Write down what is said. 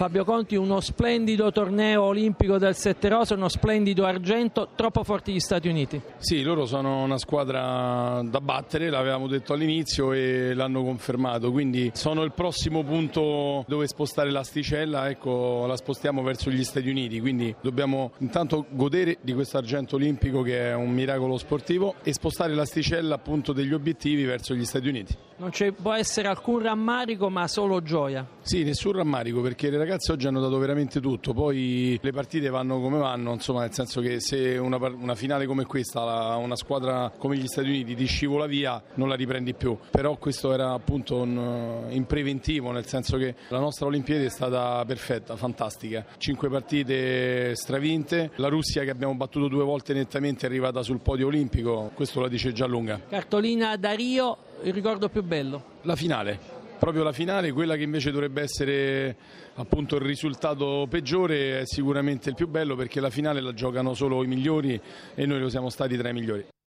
Fabio Conti, uno splendido torneo olimpico del Sette Rose, uno splendido argento, troppo forti gli Stati Uniti. Sì, loro sono una squadra da battere, l'avevamo detto all'inizio e l'hanno confermato, quindi sono il prossimo punto dove spostare l'asticella, ecco, la spostiamo verso gli Stati Uniti, quindi dobbiamo intanto godere di questo argento olimpico che è un miracolo sportivo e spostare l'asticella appunto degli obiettivi verso gli Stati Uniti. Non ci può essere alcun rammarico ma solo gioia. Sì, nessun rammarico perché le ragazze oggi hanno dato veramente tutto, poi le partite vanno come vanno, insomma nel senso che se una, una finale come questa, una squadra come gli Stati Uniti ti scivola via non la riprendi più, però questo era appunto un, in preventivo, nel senso che la nostra Olimpiade è stata perfetta, fantastica, cinque partite stravinte, la Russia che abbiamo battuto due volte nettamente è arrivata sul podio olimpico, questo la dice già lunga. Cartolina da Rio, il ricordo più bello? La finale proprio la finale, quella che invece dovrebbe essere appunto il risultato peggiore è sicuramente il più bello perché la finale la giocano solo i migliori e noi lo siamo stati tra i migliori.